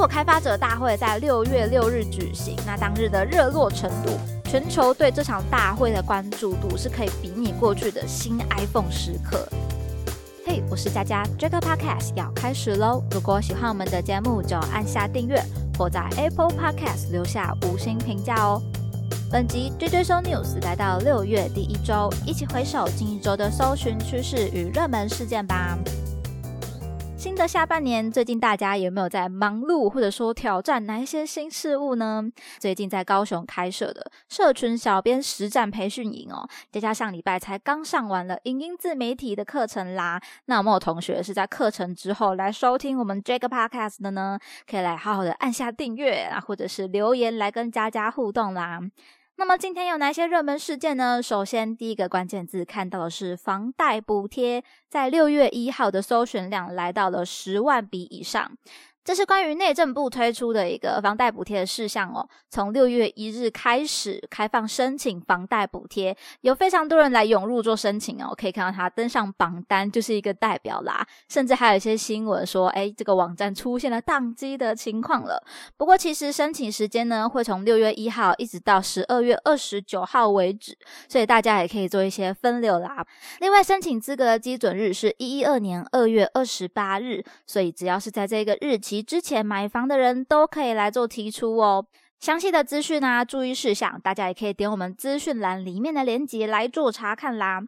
果开发者大会在六月六日举行，那当日的热络程度，全球对这场大会的关注度是可以比拟过去的新 iPhone 时刻。嘿，我是佳佳，Jack Podcast 要开始喽！如果喜欢我们的节目，就按下订阅或在 Apple Podcast 留下五星评价哦。本集追追搜 News 来到六月第一周，一起回首近一周的搜寻趋势与热门事件吧。新的下半年，最近大家有没有在忙碌或者说挑战哪一些新事物呢？最近在高雄开设的社群小编实战培训营哦，佳佳上礼拜才刚上完了影音自媒体的课程啦。那有没有同学是在课程之后来收听我们这个 podcast 的呢？可以来好好的按下订阅啊，或者是留言来跟佳佳互动啦。那么今天有哪些热门事件呢？首先，第一个关键字看到的是房贷补贴，在六月一号的搜寻量来到了十万笔以上。这是关于内政部推出的一个房贷补贴的事项哦。从六月一日开始开放申请房贷补贴，有非常多人来涌入做申请哦。可以看到它登上榜单就是一个代表啦。甚至还有一些新闻说，哎，这个网站出现了宕机的情况了。不过其实申请时间呢，会从六月一号一直到十二月二十九号为止，所以大家也可以做一些分流啦。另外，申请资格的基准日是一一二年二月二十八日，所以只要是在这个日期。之前买房的人都可以来做提出哦。详细的资讯啊，注意事项，大家也可以点我们资讯栏里面的链接来做查看啦。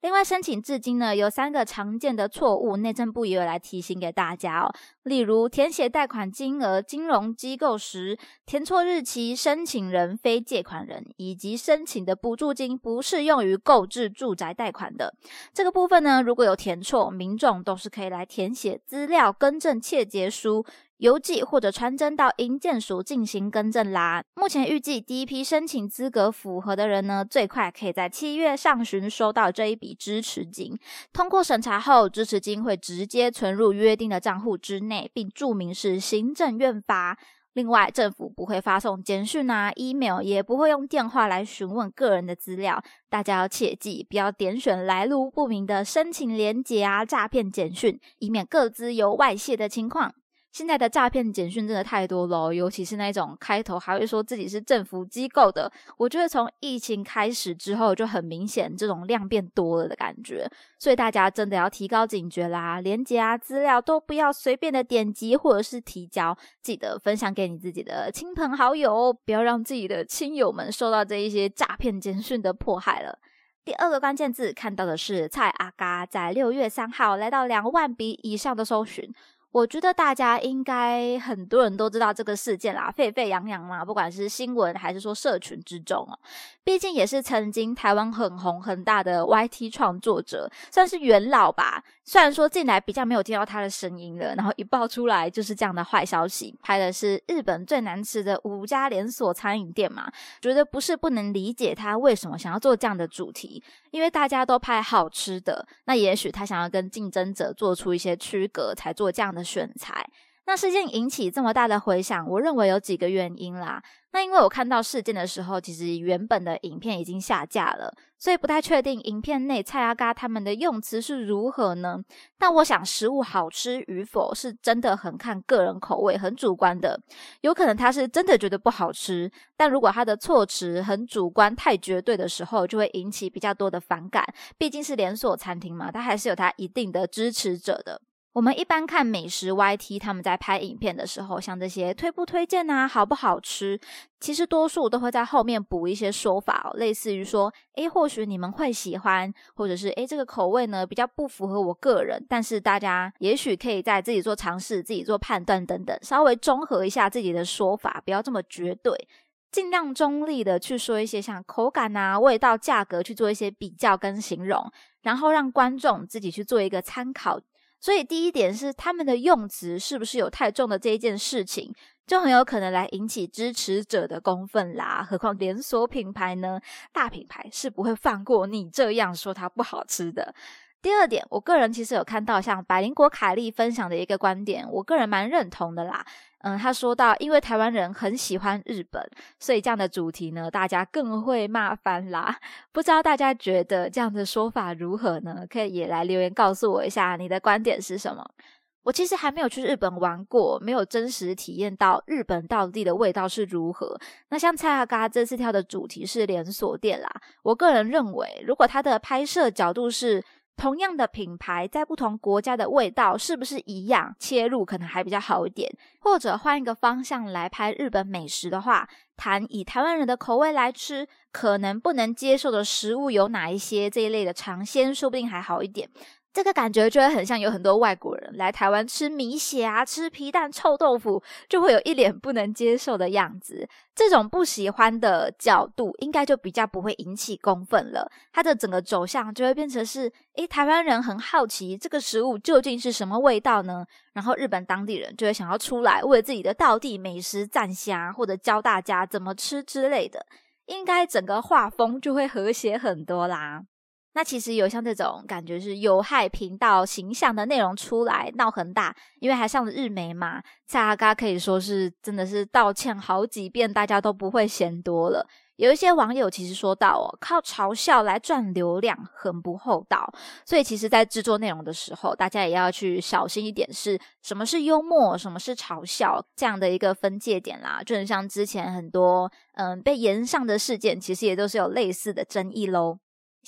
另外，申请至今呢，有三个常见的错误，内政部也有来提醒给大家哦。例如，填写贷款金额、金融机构时填错日期，申请人非借款人，以及申请的补助金不适用于购置住宅贷款的这个部分呢，如果有填错，民众都是可以来填写资料更正切结书。邮寄或者传真到营建署进行更正啦。目前预计第一批申请资格符合的人呢，最快可以在七月上旬收到这一笔支持金。通过审查后，支持金会直接存入约定的账户之内，并注明是行政院发。另外，政府不会发送简讯啊、email，也不会用电话来询问个人的资料。大家要切记，不要点选来路不明的申请连结啊、诈骗简讯，以免各资有外泄的情况。现在的诈骗简讯真的太多了，尤其是那种开头还会说自己是政府机构的。我觉得从疫情开始之后，就很明显这种量变多了的感觉。所以大家真的要提高警觉啦，连接啊资料都不要随便的点击或者是提交，记得分享给你自己的亲朋好友，不要让自己的亲友们受到这一些诈骗简讯的迫害了。第二个关键字看到的是蔡阿嘎在六月三号来到两万笔以上的搜寻。我觉得大家应该很多人都知道这个事件啦，沸沸扬扬嘛，不管是新闻还是说社群之中哦，毕竟也是曾经台湾很红很大的 YT 创作者，算是元老吧。虽然说近来比较没有听到他的声音了，然后一爆出来就是这样的坏消息，拍的是日本最难吃的五家连锁餐饮店嘛，觉得不是不能理解他为什么想要做这样的主题，因为大家都拍好吃的，那也许他想要跟竞争者做出一些区隔，才做这样的选材。那事件引起这么大的回响，我认为有几个原因啦。那因为我看到事件的时候，其实原本的影片已经下架了，所以不太确定影片内蔡阿嘎他们的用词是如何呢？但我想食物好吃与否是真的很看个人口味，很主观的。有可能他是真的觉得不好吃，但如果他的措辞很主观、太绝对的时候，就会引起比较多的反感。毕竟是连锁餐厅嘛，他还是有他一定的支持者的。我们一般看美食 YT，他们在拍影片的时候，像这些推不推荐啊，好不好吃，其实多数都会在后面补一些说法哦，类似于说，诶，或许你们会喜欢，或者是诶，这个口味呢比较不符合我个人，但是大家也许可以在自己做尝试、自己做判断等等，稍微综合一下自己的说法，不要这么绝对，尽量中立的去说一些像口感啊、味道、价格去做一些比较跟形容，然后让观众自己去做一个参考。所以第一点是他们的用词是不是有太重的这一件事情，就很有可能来引起支持者的公愤啦。何况连锁品牌呢，大品牌是不会放过你这样说它不好吃的。第二点，我个人其实有看到像百灵果凯莉分享的一个观点，我个人蛮认同的啦。嗯，他说到，因为台湾人很喜欢日本，所以这样的主题呢，大家更会骂翻啦。不知道大家觉得这样的说法如何呢？可以也来留言告诉我一下你的观点是什么。我其实还没有去日本玩过，没有真实体验到日本到地的味道是如何。那像蔡阿嘎这次跳的主题是连锁店啦，我个人认为，如果它的拍摄角度是同样的品牌，在不同国家的味道是不是一样，切入可能还比较好一点。或者换一个方向来拍日本美食的话，谈以台湾人的口味来吃，可能不能接受的食物有哪一些这一类的尝鲜，说不定还好一点。这个感觉就会很像有很多外国人来台湾吃米血啊，吃皮蛋臭豆腐，就会有一脸不能接受的样子。这种不喜欢的角度，应该就比较不会引起公愤了。它的整个走向就会变成是：诶，台湾人很好奇这个食物究竟是什么味道呢？然后日本当地人就会想要出来为自己的道地美食赞虾，或者教大家怎么吃之类的。应该整个画风就会和谐很多啦。那其实有像这种感觉是有害频道形象的内容出来闹很大，因为还上了日媒嘛，蔡阿嘎可以说是真的是道歉好几遍，大家都不会嫌多了。有一些网友其实说到哦，靠嘲笑来赚流量很不厚道，所以其实，在制作内容的时候，大家也要去小心一点，是什么是幽默，什么是嘲笑这样的一个分界点啦。就很像之前很多嗯被延上的事件，其实也都是有类似的争议喽。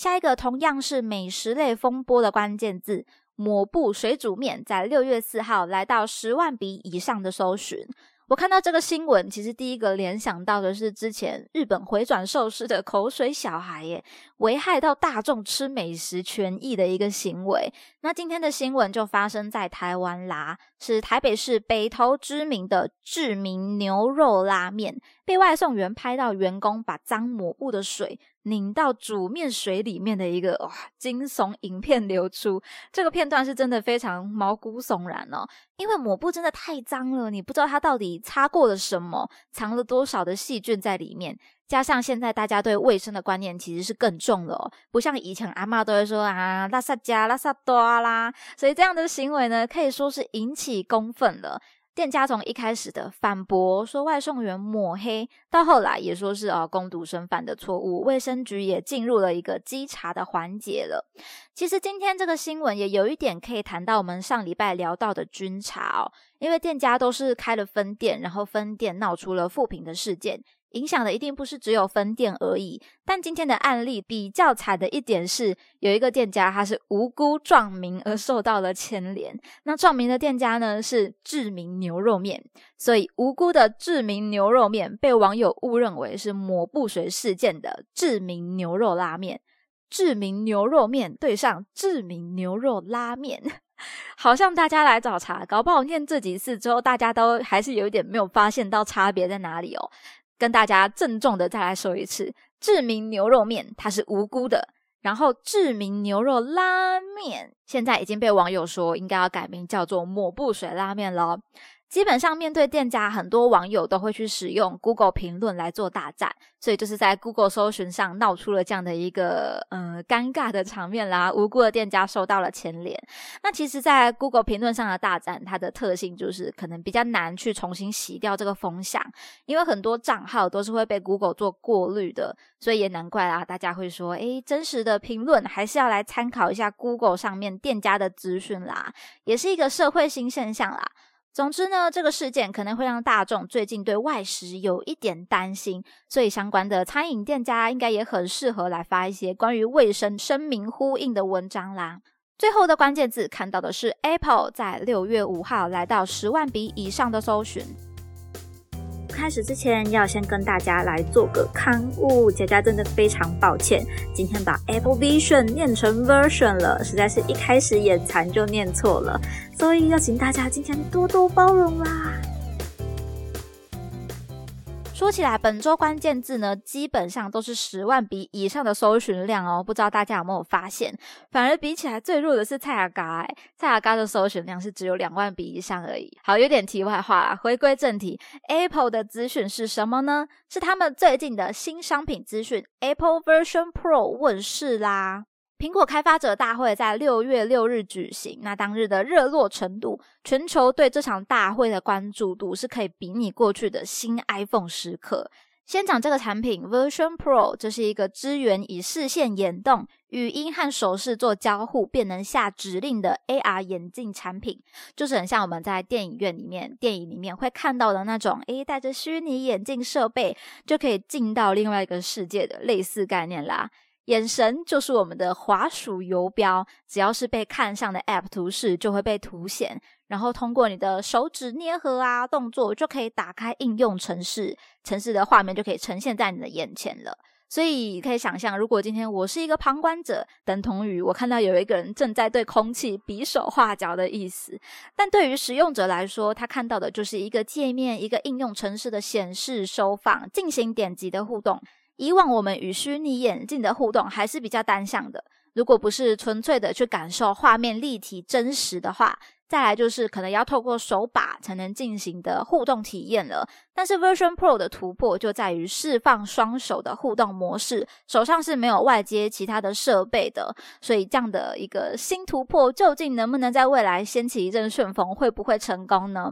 下一个同样是美食类风波的关键字“抹布水煮面”在六月四号来到十万笔以上的搜寻。我看到这个新闻，其实第一个联想到的是之前日本回转寿司的口水小孩耶，危害到大众吃美食权益的一个行为。那今天的新闻就发生在台湾啦，是台北市北投知名的知名牛肉拉面，被外送员拍到员工把脏抹布的水。拧到煮面水里面的一个哇惊悚影片流出，这个片段是真的非常毛骨悚然哦，因为抹布真的太脏了，你不知道它到底擦过了什么，藏了多少的细菌在里面。加上现在大家对卫生的观念其实是更重了，不像以前阿妈都会说啊拉萨加拉萨多啦，所以这样的行为呢可以说是引起公愤了。店家从一开始的反驳说外送员抹黑，到后来也说是啊攻读生犯的错误，卫生局也进入了一个稽查的环节了。其实今天这个新闻也有一点可以谈到我们上礼拜聊到的军查哦，因为店家都是开了分店，然后分店闹出了负评的事件。影响的一定不是只有分店而已，但今天的案例比较惨的一点是，有一个店家他是无辜撞名而受到了牵连。那撞名的店家呢是志明牛肉面，所以无辜的志明牛肉面被网友误认为是抹布水事件的志明牛肉拉面。志明牛肉面对上志明牛肉拉面，好像大家来找茬，搞不好念这几次之后，大家都还是有一点没有发现到差别在哪里哦。跟大家郑重的再来说一次，志明牛肉面它是无辜的，然后志明牛肉拉面现在已经被网友说应该要改名叫做抹布水拉面了。基本上面对店家，很多网友都会去使用 Google 评论来做大战，所以就是在 Google 搜寻上闹出了这样的一个嗯尴尬的场面啦。无辜的店家受到了牵连。那其实，在 Google 评论上的大战，它的特性就是可能比较难去重新洗掉这个风向，因为很多账号都是会被 Google 做过滤的，所以也难怪啊，大家会说，诶，真实的评论还是要来参考一下 Google 上面店家的资讯啦，也是一个社会新现象啦。总之呢，这个事件可能会让大众最近对外食有一点担心，所以相关的餐饮店家应该也很适合来发一些关于卫生声明呼应的文章啦。最后的关键字看到的是 Apple 在六月五号来到十万笔以上的搜寻。开始之前，要先跟大家来做个刊物。佳佳真的非常抱歉，今天把 Apple Vision 念成 Version 了，实在是一开始眼馋就念错了，所以要请大家今天多多包容啦。说起来，本周关键字呢，基本上都是十万笔以上的搜寻量哦。不知道大家有没有发现，反而比起来最弱的是蔡雅嘎，蔡雅嘎的搜寻量是只有两万笔以上而已。好，有点题外话，回归正题，Apple 的资讯是什么呢？是他们最近的新商品资讯，Apple Version Pro 问世啦。苹果开发者大会在六月六日举行，那当日的热络程度，全球对这场大会的关注度是可以比拟过去的新 iPhone 时刻。先讲这个产品 Version Pro，这是一个支援以视线眼动、语音和手势做交互，便能下指令的 AR 眼镜产品，就是很像我们在电影院里面、电影里面会看到的那种，诶，戴着虚拟眼镜设备就可以进到另外一个世界的类似概念啦。眼神就是我们的滑鼠游标，只要是被看上的 App 图示就会被凸显，然后通过你的手指捏合啊动作，就可以打开应用程式，程式的画面就可以呈现在你的眼前了。所以可以想象，如果今天我是一个旁观者，等同于我看到有一个人正在对空气比手画脚的意思。但对于使用者来说，他看到的就是一个界面、一个应用程式的显示、收放、进行点击的互动。以往我们与虚拟眼镜的互动还是比较单向的，如果不是纯粹的去感受画面立体真实的话。再来就是可能要透过手把才能进行的互动体验了，但是 Version Pro 的突破就在于释放双手的互动模式，手上是没有外接其他的设备的，所以这样的一个新突破究竟能不能在未来掀起一阵旋风，会不会成功呢？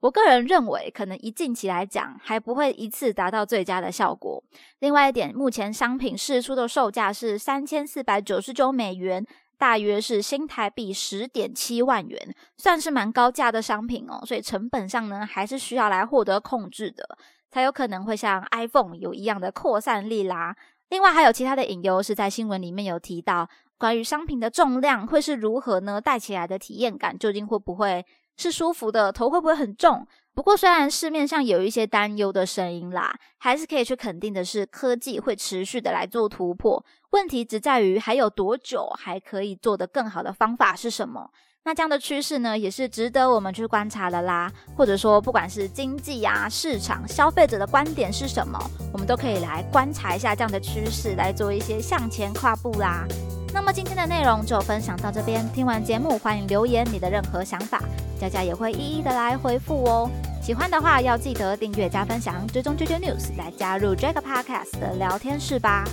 我个人认为，可能一近期来讲，还不会一次达到最佳的效果。另外一点，目前商品试出的售价是三千四百九十九美元。大约是新台币十点七万元，算是蛮高价的商品哦，所以成本上呢，还是需要来获得控制的，才有可能会像 iPhone 有一样的扩散力啦。另外还有其他的隐忧是在新闻里面有提到，关于商品的重量会是如何呢？戴起来的体验感究竟会不会是舒服的？头会不会很重？不过，虽然市面上有一些担忧的声音啦，还是可以去肯定的是，科技会持续的来做突破。问题只在于还有多久还可以做得更好的方法是什么？那这样的趋势呢，也是值得我们去观察的啦。或者说，不管是经济啊、市场、消费者的观点是什么，我们都可以来观察一下这样的趋势，来做一些向前跨步啦。那么今天的内容就分享到这边，听完节目欢迎留言你的任何想法。佳佳也会一一的来回复哦。喜欢的话要记得订阅加分享，追踪 JJ News 来加入这个 Podcast 的聊天室吧。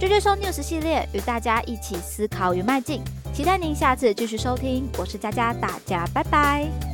JJ 收 News 系列与大家一起思考与迈进，期待您下次继续收听。我是佳佳，大家拜拜。